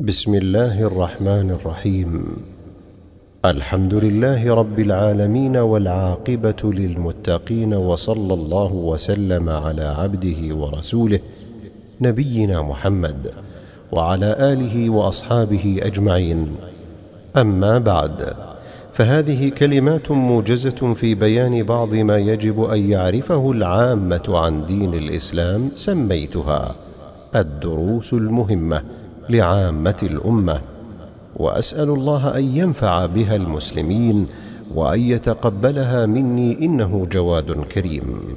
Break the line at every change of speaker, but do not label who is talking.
بسم الله الرحمن الرحيم. الحمد لله رب العالمين والعاقبة للمتقين وصلى الله وسلم على عبده ورسوله نبينا محمد وعلى آله وأصحابه أجمعين. أما بعد فهذه كلمات موجزة في بيان بعض ما يجب أن يعرفه العامة عن دين الإسلام سميتها الدروس المهمة. لعامة الأمة وأسأل الله أن ينفع بها المسلمين وأن يتقبلها مني إنه جواد كريم.